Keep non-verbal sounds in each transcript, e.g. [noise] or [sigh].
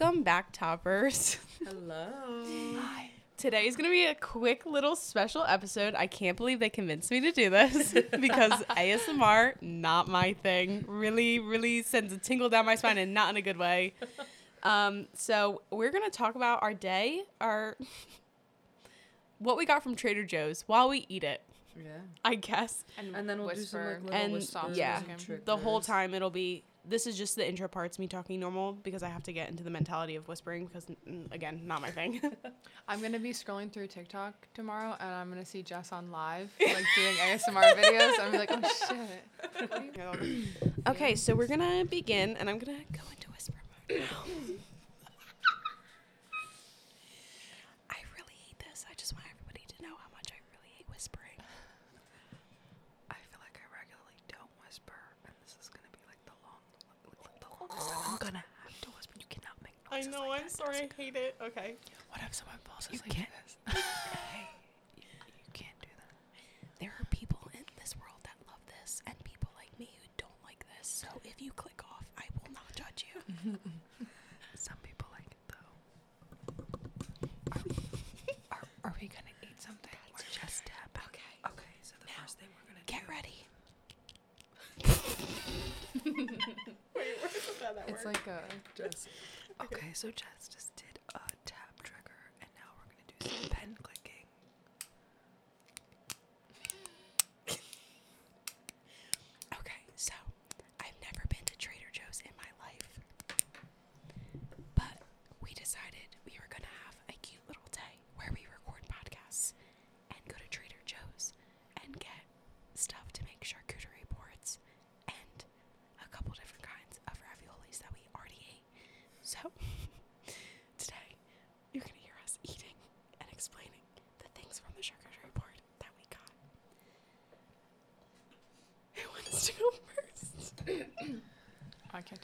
Welcome back, toppers. [laughs] Hello. Today is gonna be a quick little special episode. I can't believe they convinced me to do this [laughs] because ASMR not my thing. Really, really sends a tingle down my spine and not in a good way. Um, so we're gonna talk about our day, our [laughs] what we got from Trader Joe's while we eat it. Yeah. I guess And then we'll do some like little and yeah, and the whole time it'll be. This is just the intro parts, me talking normal because I have to get into the mentality of whispering because again, not my thing. [laughs] I'm gonna be scrolling through TikTok tomorrow, and I'm gonna see Jess on live, [laughs] like doing ASMR videos. I'm like, oh shit. [laughs] Okay, so we're gonna begin, and I'm gonna go into whisper mode now. I really hate this. I just want everybody to know how much I really hate whispering. I feel like I regularly don't whisper, and this is gonna be like the long, like the longest time I'm gonna have to whisper. You cannot make I noises know. like I'm that, sorry. I Jessica. hate it. Okay. What if someone falls You asleep can't. this? [laughs] hey, you, you can't do that. There are people in this world that love this, and people like me who don't like this. So if you click off, I will not judge you. [laughs] Some people like it though. Are, are we gonna eat something? Or just tap. Okay. Okay. So the first thing we're gonna Get do. ready. It's like a. [laughs] Jess. Okay, so just did a tap trigger, and now we're gonna do some pen clicking. Okay, so I've never been to Trader Joe's in my life. But we decided we were going to have a cute little day where we record podcasts and go to Trader Joe's and get stuff to make charcuterie boards and a couple different kinds of raviolis that we already ate. So today you're going to hear us eating and explaining the things from the charcuterie board that we got. Who wants to go first? Can't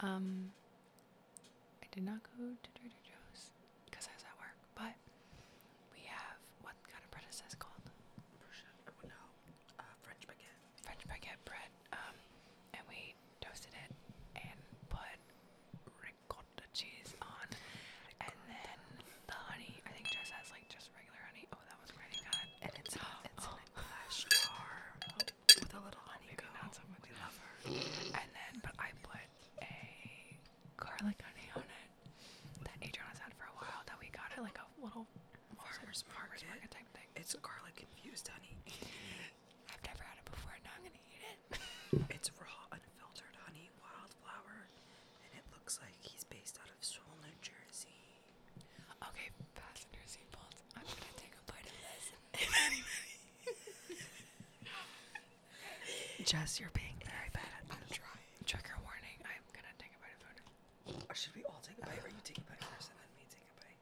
Um. I did not go to Trader Joe's because I was at work, but we have what kind of bread is this called? Bruschetta. Oh, no. Uh, French baguette. French baguette bread. Um, and we toasted it and put ricotta cheese on, and then the honey. I think Jess has like just regular honey. Oh, that was pretty good. And it's it's in a glass jar with a little honey. maybe not so much. We love her. And then, but I put a garlic honey on it that Adriana's had for a while. That we got at like a little what was it? Farmer's farmer's market. market type thing. It's garlic infused honey. I've never had it before. Now I'm gonna eat it. It's raw, unfiltered honey, wildflower, and it looks like he's based out of Seoul, New Jersey. Okay, fasten your seatbelts. I'm gonna take a bite of this. Jess, you're being very bad at I'm trying. Trigger warning. I'm gonna take a bite of food. Or should we all take a bite, or you take a bite first and then me take a bite?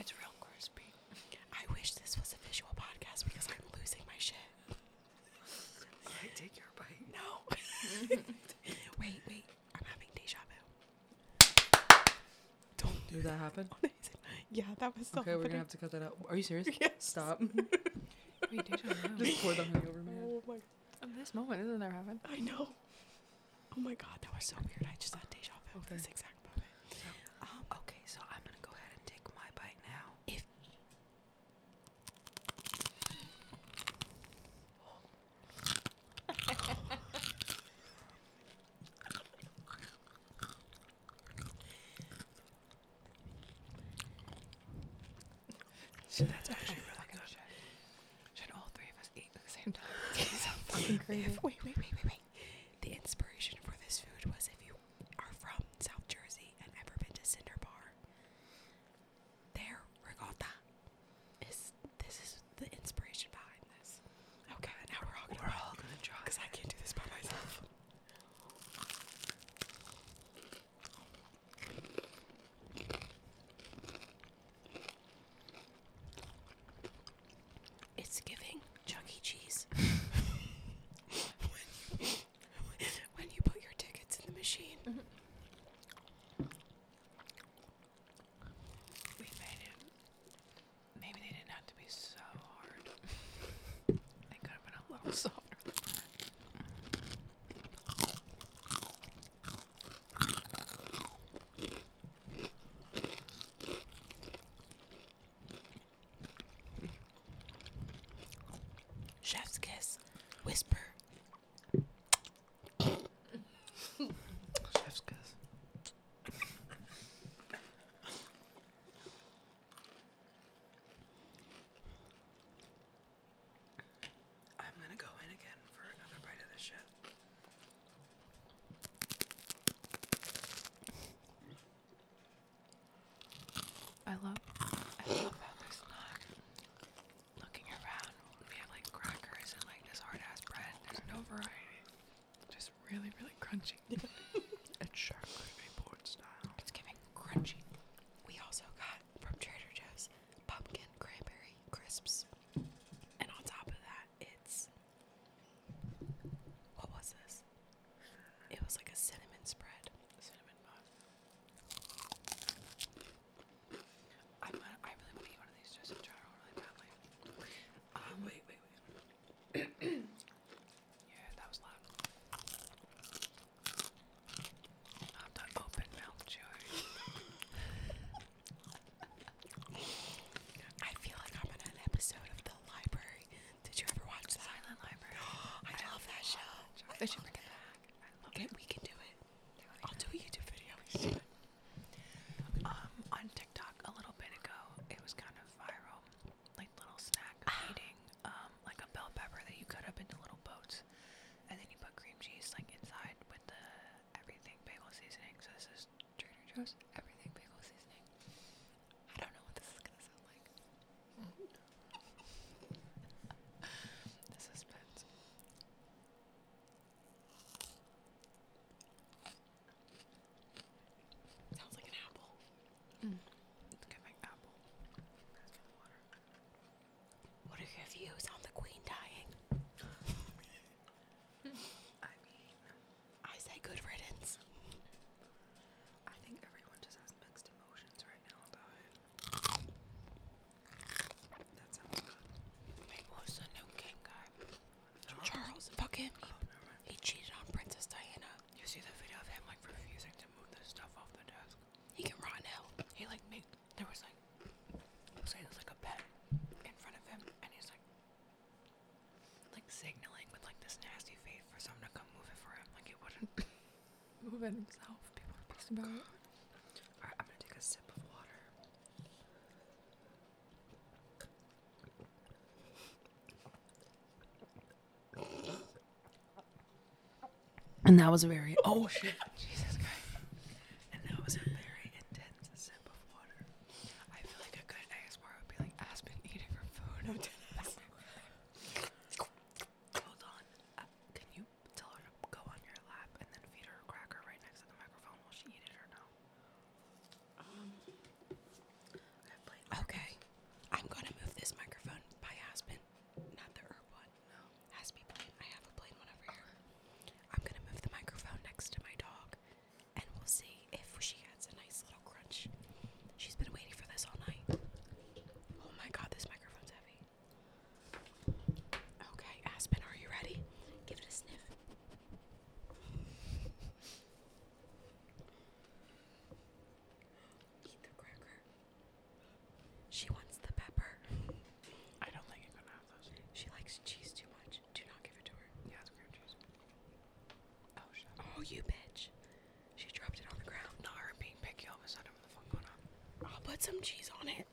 It's real crispy. I wish this was a visual podcast because I'm losing my shit. I take your bite. No. wait, wait. I'm having deja vu. Don't Did that happen? [laughs] Yeah, that was so Okay, we're gonna have to cut that out. Are you serious? Yes. Stop. Wait, deja vu. Just pour the honey over me. Oh my This moment isn't there happened. I know. Oh my god, that was so weird. I just had deja vu at Okay. this exact moment. Um, okay, so I'm gonna go ahead and take my bite now. If So that's actually really good. Should all three of us eat at the same time? [laughs] so fucking [laughs] crazy. Wait, wait, wait, wait, wait. I love, I love how there's not looking around. We have like crackers and like this hard ass bread. There's no variety. Just really, really crunchy. [laughs] Shows every signaling with like this nasty face for someone to come move it for him. Like it wouldn't [laughs] move it himself. People are pissed about it. Alright, I'm gonna take a sip of water. [laughs] And that was a very oh shit. [laughs] you bitch. She dropped it on the ground. Not her being picky, all of a sudden, what the fuck going on? I'll put some cheese on it.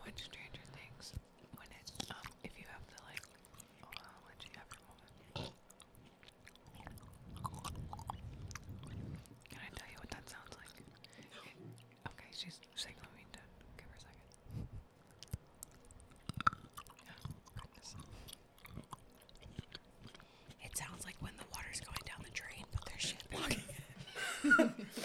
Watch Stranger Things when it um if you have to like oh I'll let you have your moment. Can I tell you what that sounds like? It- okay, she's signaling me to give her a second. Yeah. It sounds like when the water's going down the drain, but there's shit blocking it. [laughs]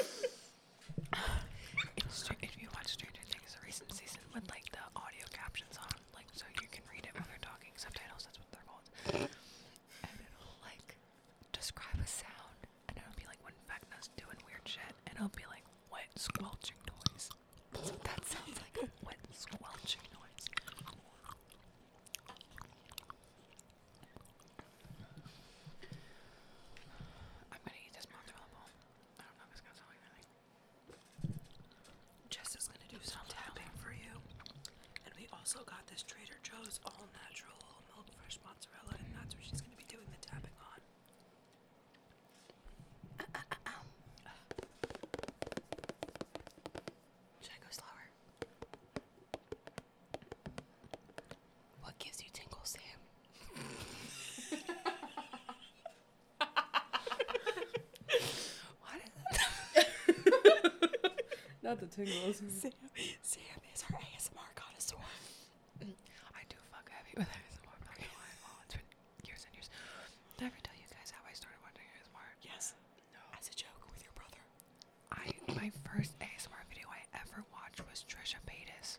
It's str- if you watch Stranger Things, the recent season with like the audio captions on, like so you can read it when they're talking, subtitles. That's what they're called. And it'll like describe a sound, and it'll be like when Vecna's doing weird shit, and it'll be like wet squelching noise. That's what that sounds like a wet squelching noise. I'm gonna eat this mozzarella ball. I don't know if it's gonna sound like anything. Jess is gonna do some tapping for you. And we also got this Trader Joe's all natural milk fresh mozzarella, and that's what she's gonna be doing the tapping on. [coughs] Should I go slower? What gives you tingles, Sam? [laughs] What [laughs] is Not the tingles. Sam, Sam is our ASMR connoisseur. I do fuck heavy with ASMR. I'm not gonna lie. Oh, it's been years and years. Did I ever tell you guys how I started watching ASMR? Yes. As a joke with your brother. I my first ASMR video I ever watched was Trisha Paytas.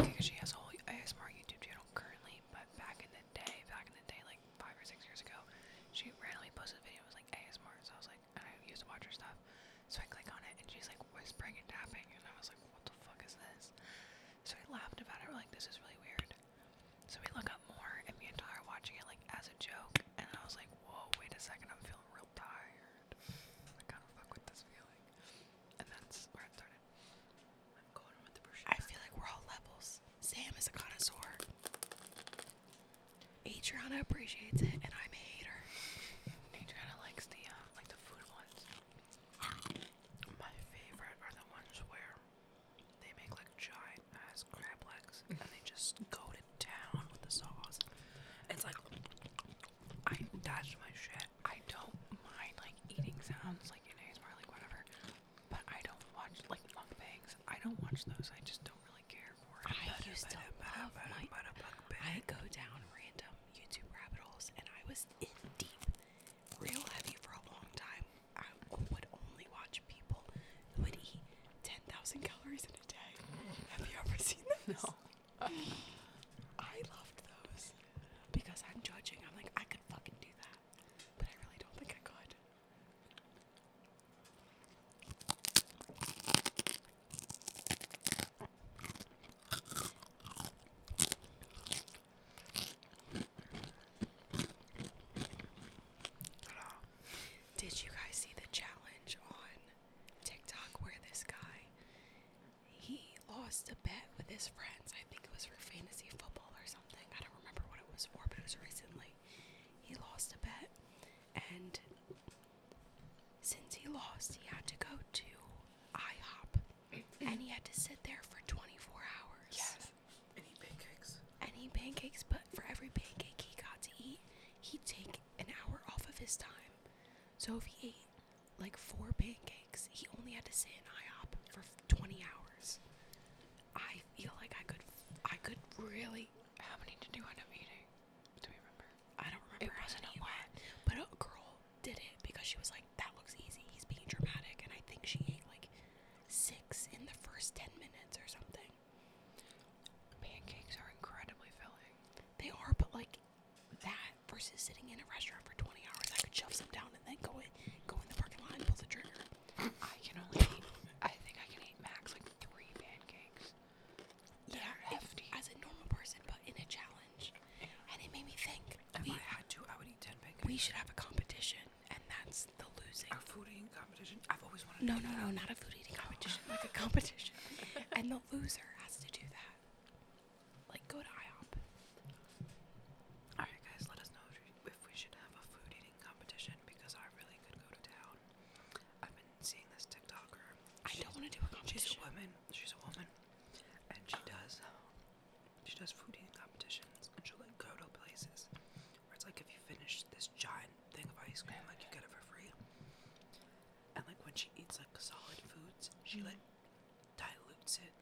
Because she has a whole ASMR YouTube channel currently, but back in the day, back in the day, like five or six years ago, she randomly posted videos like ASMR. So I was like, and I used to watch her stuff. So I click on it, and she's like whispering and tapping, and I was like, what the fuck is this? So I laughed about it. We're like, this is really weird. So we look up more, and me and Tyler are watching it like as a joke, and I was like, whoa, wait a second, I'm feeling real tired. I kind of fuck with this feeling, and that's where it started. I'm going with the bruschetta. I feel like we're all levels. Sam is a connoisseur. Adriana appreciates it, and I'm a hater. Adriana likes the uh, like the food ones. My favorite are the ones where they make like giant ass crab legs and they just go to town with the sauce. It's like I that's my shit. I don't mind like eating sounds like in ASMR, like whatever, but I don't watch like mukbangs. I don't watch those. I just don't really care for it. I used to love my. I go down random YouTube rabbit holes, and I was in deep, real heavy for a long time. I would only watch people who would eat 10,000 calories in a day. Have you ever seen those? No. I loved those because I'm judging. I'm like, I could fucking do that, but I really don't think I could. Did you guys see the challenge on TikTok where this guy he lost a bet with his friends? I think it was for fantasy football or something. I don't remember what it was for, but it was recently. He lost a bet and since he lost, he had to go to IHOP and he had to sit there for 24 hours Yes. Any pancakes? and eat pancakes, but for every pancake he got to eat, he'd take an hour off of his time. So if he ate like four pancakes, he only had to sit in IHOP for 20 hours. I feel like I could, I could really, How many did you end up eating? Do we remember? I don't remember. It wasn't a lot. But a girl did it because she was like, that looks easy. He's being dramatic. And I think she ate like six in the first 10 should have a competition, and that's the losing. A food eating competition? I've always wanted no, to no. No, no, not a food eating competition, like a competition. [laughs] and the loser has to do that. Like, go to IHOP. Alright, guys, let us know if we should have a food eating competition because I really could go to town. I've been seeing this TikToker. I she's, don't want to do a competition. She's a woman. She's a woman. And she does. She does food eating. ice cream like you get it for free. And like when she eats like solid foods, she mm-hmm. like dilutes it.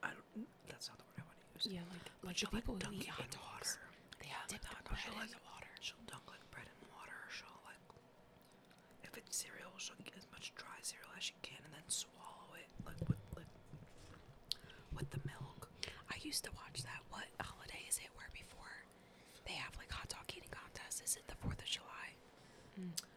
I don't. That's not the word I want to use. Yeah, like a like she'll, people like, dunk who eat it hot in dogs. water. They have dip like the bread she'll, in water. She'll dunk like bread in water. She'll like if it's cereal, she'll get as much dry cereal as she can and then swallow it like with like with the milk. I used to watch that Mm.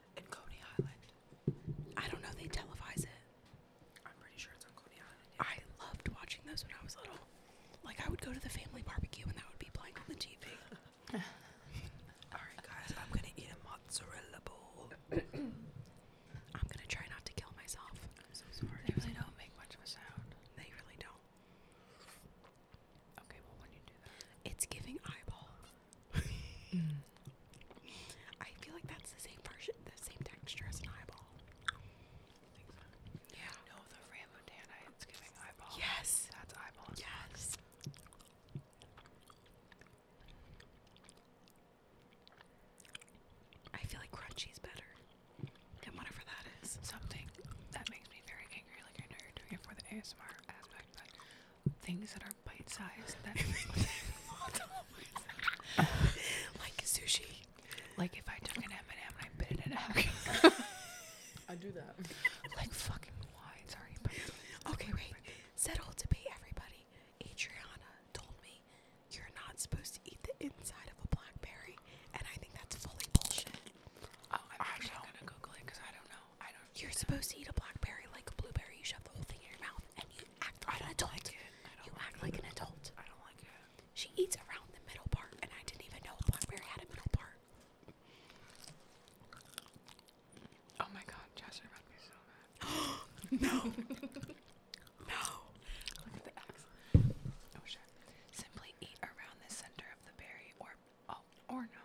ASMR aspect, but things that are bite sized that [laughs] [laughs] like sushi. Like if I took an M and m and I bit it in half. [laughs] I do that. No. [laughs] no. Look at the X. Oh, sure. Simply eat around the center of the berry or, oh, or no.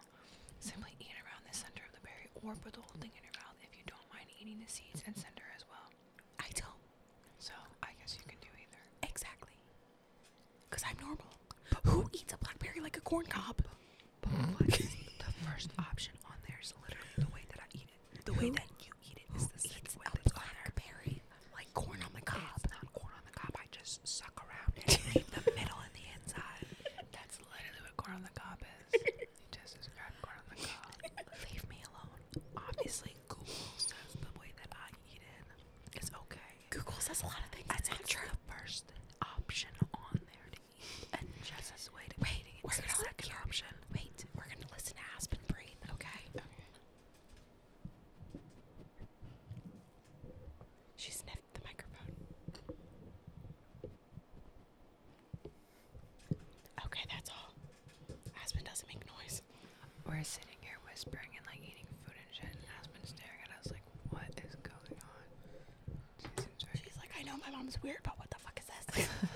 Simply eat around the center of the berry or put the whole thing in your mouth if you don't mind eating the seeds and center as well. I don't. So I guess you can do either. Exactly. Because I'm normal. Who eats a blackberry like a corn cob? But what is [laughs] the first option on there is literally the way that I eat it. The way that my mom's weird, but what the fuck is this? [laughs]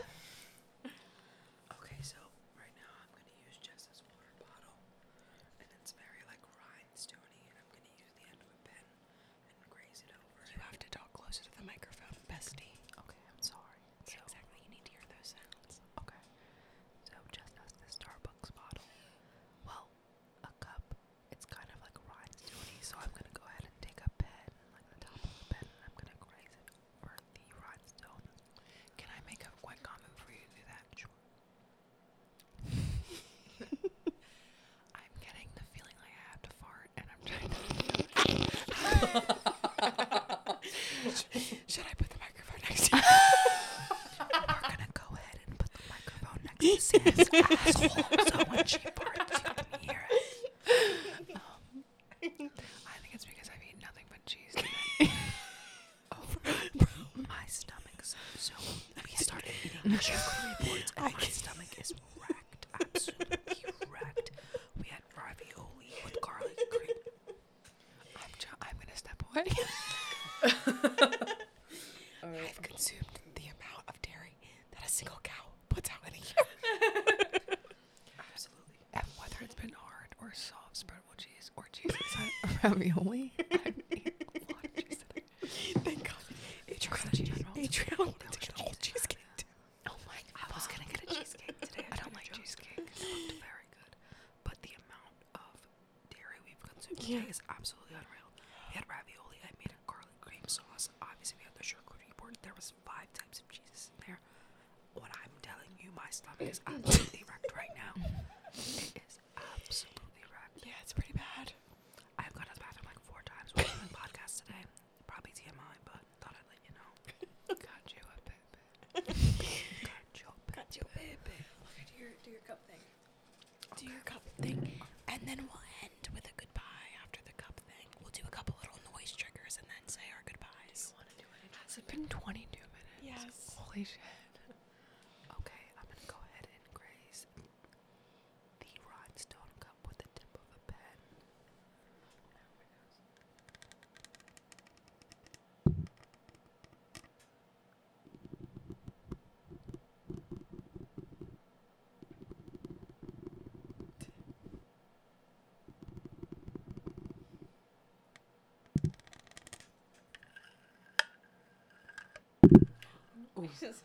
Should I put the microphone next to you? [laughs] We're gonna go ahead and put the microphone next to Sam's [laughs] asshole, so when she parts, you can hear it. Um, I think it's because I've eaten nothing but cheese. Tonight. [laughs] oh, bro, my stomach's so. so we started eating. stomach is absolutely wrecked right now. It is absolutely wrecked. Yeah, it's pretty bad. I've gone to the bathroom like four times while doing podcast today. Probably TMI, but thought I'd let you know. Got you a baby. Got you a Got you a baby. Okay, do your do your cup thing. Do your cup thing, and then we'll end with a goodbye after the cup thing. We'll do a couple little noise triggers and then say our goodbyes. It's it been 22 minutes? Yes. Holy shit. Jesus.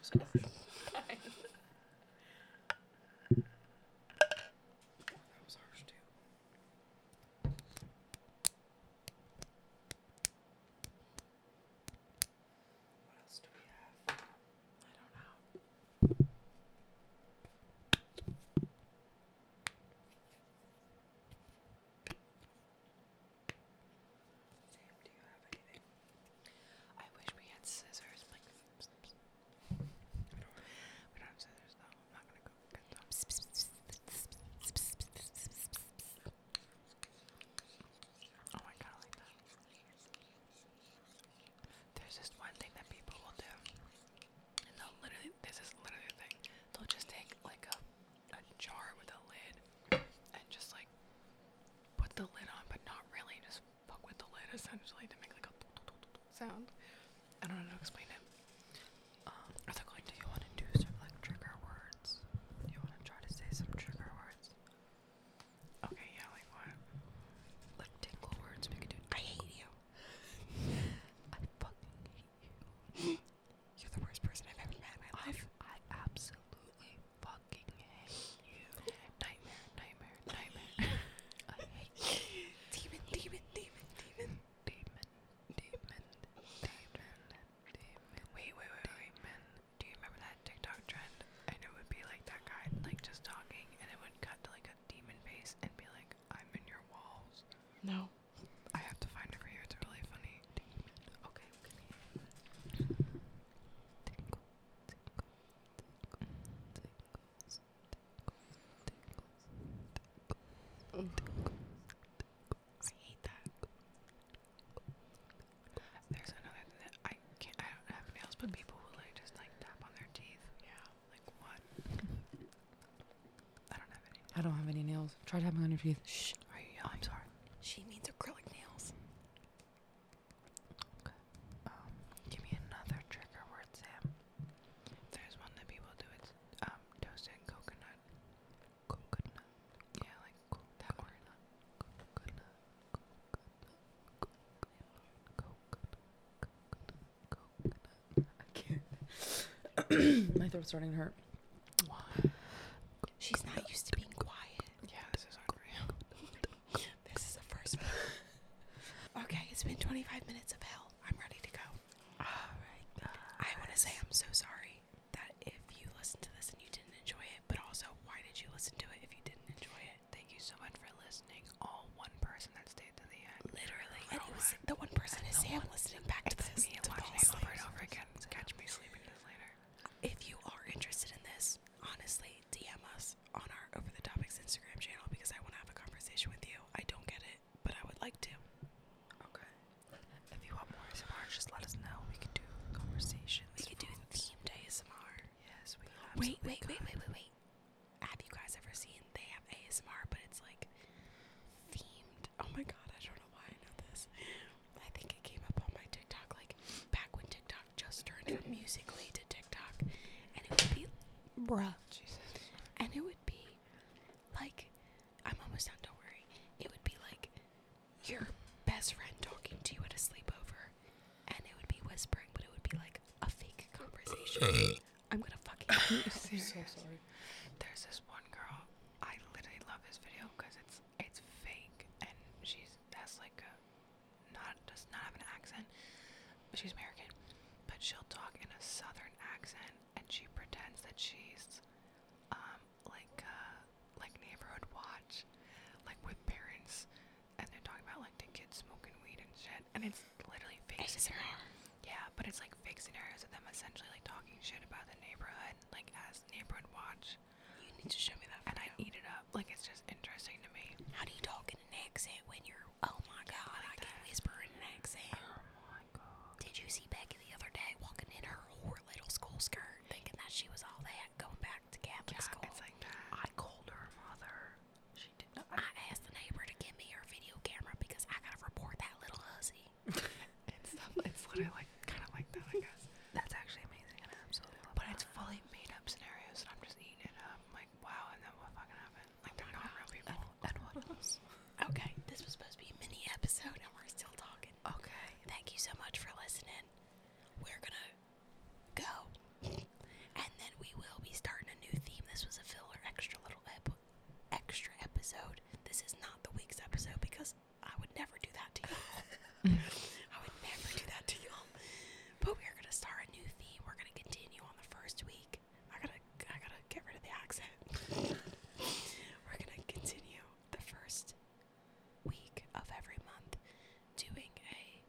don't have any nails. Try tapping on your teeth. Shh. Are you? I'm sorry. She needs acrylic nails. Okay. Um, give me another trigger word, Sam. There's one that people do. It's um toasted coconut. Coconut. Yeah, like co that coconut. word. Coconut. Coconut. Coconut. Coconut. Coconut. I can't. [coughs] My throat's starting to hurt. been 25 minutes of Sombra. And what else? Okay, this was supposed to be a mini episode, and we're still talking. Okay. Thank you so much for listening. We're gonna go, and then we will be starting a new theme. This was a filler, extra little ep- extra episode. This is not the week's episode because I would never do that to y'all. I would never do that to y'all. But we're gonna start a new theme. We're gonna continue on the first week. I gotta, I gotta get rid of the accent. we're gonna continue the first week of every month doing a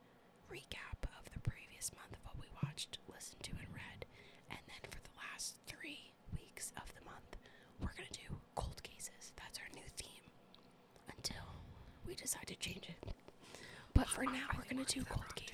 recap of the previous month of what we watched, listened to, and read. And then for the last three weeks of the month, we're going to do cold cases. That's our new theme until we decide to change it. But for now, we're to do cold cases.